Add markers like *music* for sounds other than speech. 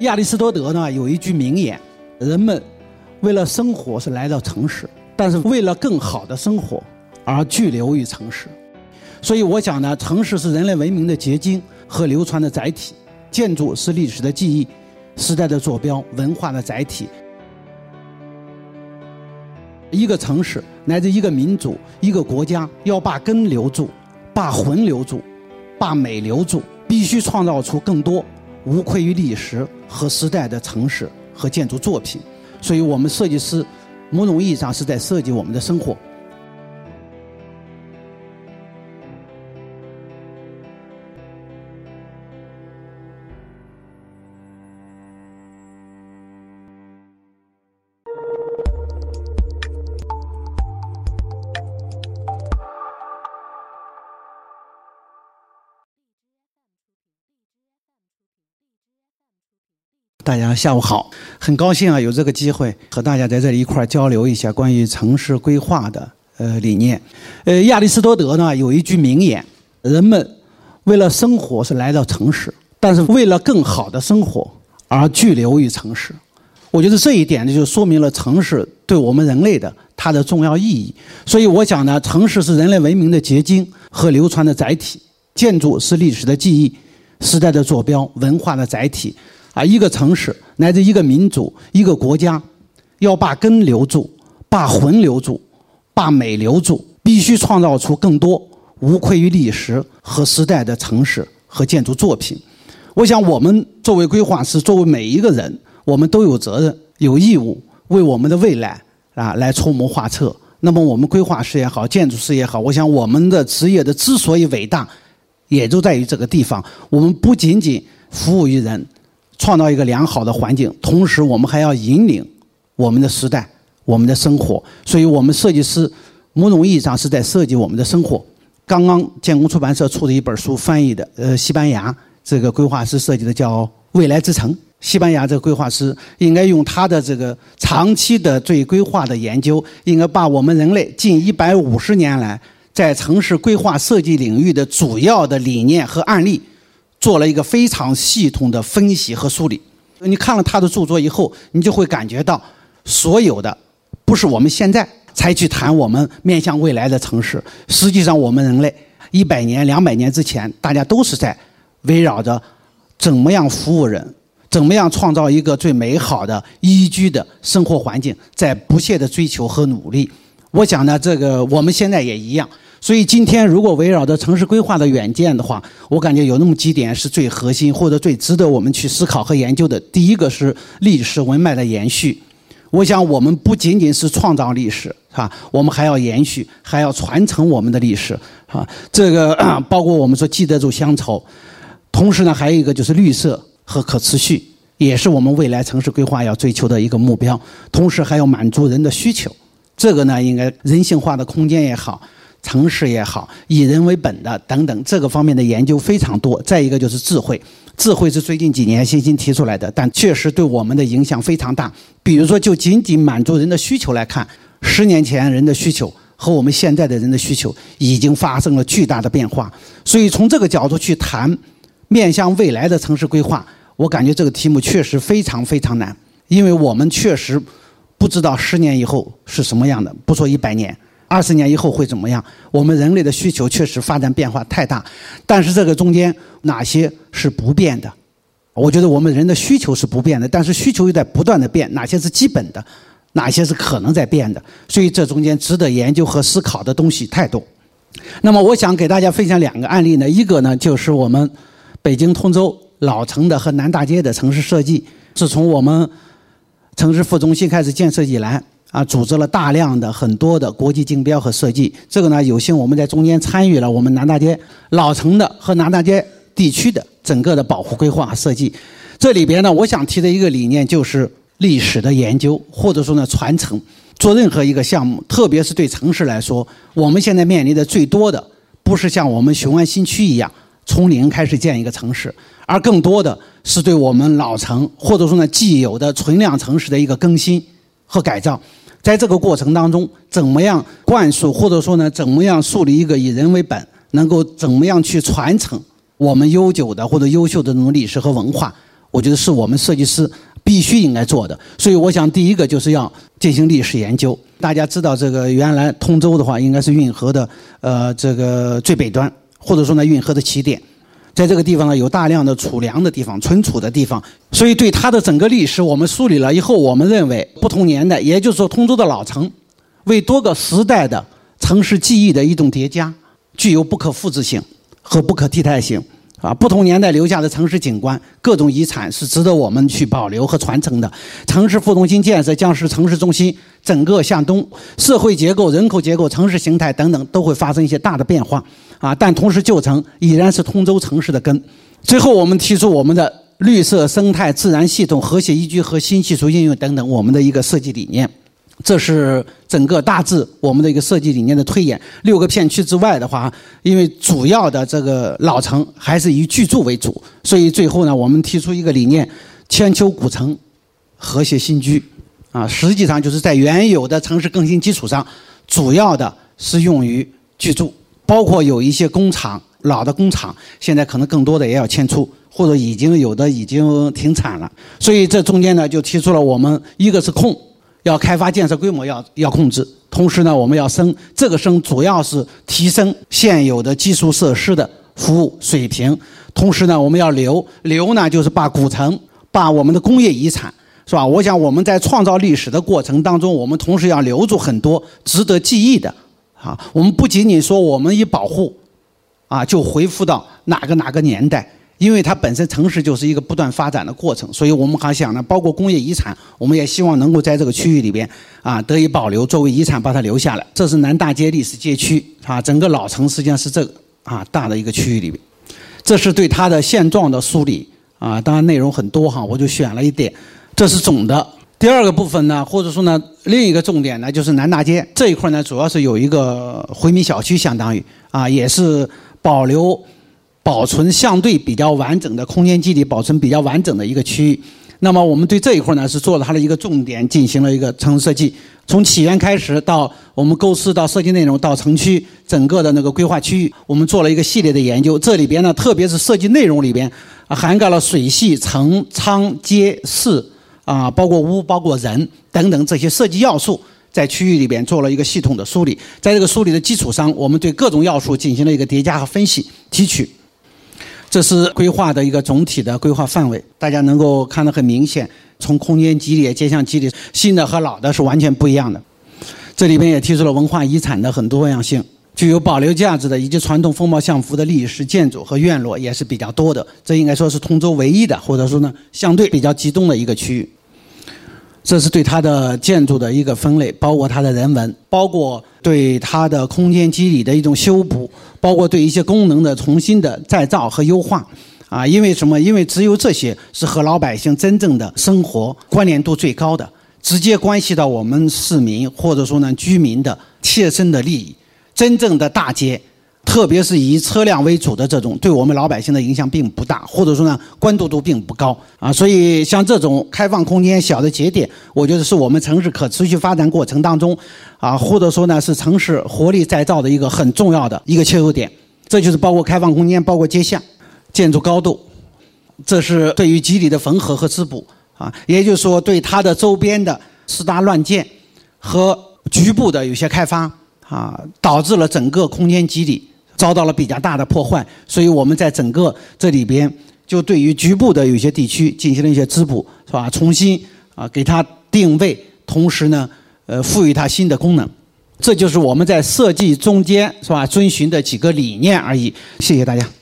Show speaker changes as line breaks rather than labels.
亚里士多德呢有一句名言：人们为了生活是来到城市，但是为了更好的生活而聚留于城市。所以我想呢，城市是人类文明的结晶和流传的载体，建筑是历史的记忆、时代的坐标、文化的载体。一个城市乃至一个民族、一个国家，要把根留住，把魂留住，把美留住，必须创造出更多无愧于历史和时代的城市和建筑作品。所以，我们设计师某种意义上是在设计我们的生活。大家下午好，很高兴啊，有这个机会和大家在这里一块儿交流一下关于城市规划的呃理念。呃，亚里士多德呢有一句名言：人们为了生活是来到城市，但是为了更好的生活而聚留于城市。我觉得这一点呢，就说明了城市对我们人类的它的重要意义。所以我想呢，城市是人类文明的结晶和流传的载体，建筑是历史的记忆、时代的坐标、文化的载体。啊，一个城市乃至一个民族、一个国家，要把根留住，把魂留住，把美留住，必须创造出更多无愧于历史和时代的城市和建筑作品。我想，我们作为规划师，作为每一个人，我们都有责任、有义务为我们的未来啊来出谋划策。那么，我们规划师也好，建筑师也好，我想我们的职业的之所以伟大，也就在于这个地方。我们不仅仅服务于人。创造一个良好的环境，同时我们还要引领我们的时代、我们的生活。所以，我们设计师某种意义上是在设计我们的生活。刚刚建工出版社出的一本书翻译的，呃，西班牙这个规划师设计的叫《未来之城》。西班牙这个规划师应该用他的这个长期的对规划的研究，应该把我们人类近一百五十年来在城市规划设计领域的主要的理念和案例。做了一个非常系统的分析和梳理。你看了他的著作以后，你就会感觉到，所有的不是我们现在才去谈我们面向未来的城市。实际上，我们人类一百年、两百年之前，大家都是在围绕着怎么样服务人，怎么样创造一个最美好的宜居的生活环境，在不懈的追求和努力。我想呢，这个我们现在也一样。所以今天，如果围绕着城市规划的远见的话，我感觉有那么几点是最核心或者最值得我们去思考和研究的。第一个是历史文脉的延续。我想，我们不仅仅是创造历史，是吧？我们还要延续，还要传承我们的历史，啊，这个 *coughs* 包括我们说记得住乡愁。同时呢，还有一个就是绿色和可持续，也是我们未来城市规划要追求的一个目标。同时，还要满足人的需求。这个呢，应该人性化的空间也好。城市也好，以人为本的等等，这个方面的研究非常多。再一个就是智慧，智慧是最近几年新兴提出来的，但确实对我们的影响非常大。比如说，就仅仅满足人的需求来看，十年前人的需求和我们现在的人的需求已经发生了巨大的变化。所以从这个角度去谈面向未来的城市规划，我感觉这个题目确实非常非常难，因为我们确实不知道十年以后是什么样的，不说一百年。二十年以后会怎么样？我们人类的需求确实发展变化太大，但是这个中间哪些是不变的？我觉得我们人的需求是不变的，但是需求又在不断的变。哪些是基本的？哪些是可能在变的？所以这中间值得研究和思考的东西太多。那么我想给大家分享两个案例呢，一个呢就是我们北京通州老城的和南大街的城市设计，自从我们城市副中心开始建设以来。啊，组织了大量的很多的国际竞标和设计，这个呢，有幸我们在中间参与了我们南大街老城的和南大街地区的整个的保护规划设计。这里边呢，我想提的一个理念就是历史的研究，或者说呢传承。做任何一个项目，特别是对城市来说，我们现在面临的最多的，不是像我们雄安新区一样从零开始建一个城市，而更多的是对我们老城或者说呢既有的存量城市的一个更新和改造。在这个过程当中，怎么样灌输，或者说呢，怎么样树立一个以人为本，能够怎么样去传承我们悠久的或者优秀的这种历史和文化？我觉得是我们设计师必须应该做的。所以，我想第一个就是要进行历史研究。大家知道，这个原来通州的话，应该是运河的呃这个最北端，或者说呢运河的起点。在这个地方呢，有大量的储粮的地方、存储的地方，所以对它的整个历史我们梳理了以后，我们认为不同年代，也就是说通州的老城，为多个时代的城市记忆的一种叠加，具有不可复制性和不可替代性。啊，不同年代留下的城市景观、各种遗产是值得我们去保留和传承的。城市副中心建设将使城市中心整个向东，社会结构、人口结构、城市形态等等都会发生一些大的变化。啊，但同时旧城依然是通州城市的根。最后，我们提出我们的绿色生态自然系统和谐宜居和新技术应用等等我们的一个设计理念。这是整个大致我们的一个设计理念的推演。六个片区之外的话，因为主要的这个老城还是以居住为主，所以最后呢，我们提出一个理念：千秋古城，和谐新居。啊，实际上就是在原有的城市更新基础上，主要的是用于居住，包括有一些工厂，老的工厂现在可能更多的也要迁出，或者已经有的已经停产了。所以这中间呢，就提出了我们一个是控。要开发建设规模要要控制，同时呢，我们要升这个升主要是提升现有的基础设施的服务水平，同时呢，我们要留留呢，就是把古城、把我们的工业遗产，是吧？我想我们在创造历史的过程当中，我们同时要留住很多值得记忆的，啊，我们不仅仅说我们一保护，啊，就恢复到哪个哪个年代。因为它本身城市就是一个不断发展的过程，所以我们还想呢，包括工业遗产，我们也希望能够在这个区域里边啊得以保留，作为遗产把它留下来。这是南大街历史街区啊，整个老城实际上是这个啊大的一个区域里边，这是对它的现状的梳理啊，当然内容很多哈，我就选了一点，这是总的。第二个部分呢，或者说呢，另一个重点呢，就是南大街这一块呢，主要是有一个回民小区，相当于啊，也是保留。保存相对比较完整的空间基地，保存比较完整的一个区域。那么我们对这一块呢，是做了它的一个重点，进行了一个城市设计。从起源开始到我们构思到设计内容到城区整个的那个规划区域，我们做了一个系列的研究。这里边呢，特别是设计内容里边，涵盖了水系、城、仓、街、市啊，包括屋、包括人等等这些设计要素，在区域里边做了一个系统的梳理。在这个梳理的基础上，我们对各种要素进行了一个叠加和分析提取。这是规划的一个总体的规划范围，大家能够看得很明显。从空间基地、街巷基地，新的和老的是完全不一样的。这里边也提出了文化遗产的很多样性，具有保留价值的以及传统风貌相符的历史建筑和院落也是比较多的。这应该说是通州唯一的，或者说呢相对比较集中的一个区域。这是对它的建筑的一个分类，包括它的人文，包括对它的空间机理的一种修补，包括对一些功能的重新的再造和优化。啊，因为什么？因为只有这些是和老百姓真正的生活关联度最高的，直接关系到我们市民或者说呢居民的切身的利益。真正的大街。特别是以车辆为主的这种，对我们老百姓的影响并不大，或者说呢，关注度并不高啊。所以像这种开放空间、小的节点，我觉得是我们城市可持续发展过程当中，啊，或者说呢，是城市活力再造的一个很重要的一个切入点。这就是包括开放空间，包括街巷、建筑高度，这是对于基地的缝合和滋补啊。也就是说，对它的周边的私搭乱建和局部的有些开发啊，导致了整个空间基地。遭到了比较大的破坏，所以我们在整个这里边就对于局部的有些地区进行了一些滋补，是吧？重新啊给它定位，同时呢，呃，赋予它新的功能，这就是我们在设计中间是吧遵循的几个理念而已。谢谢大家。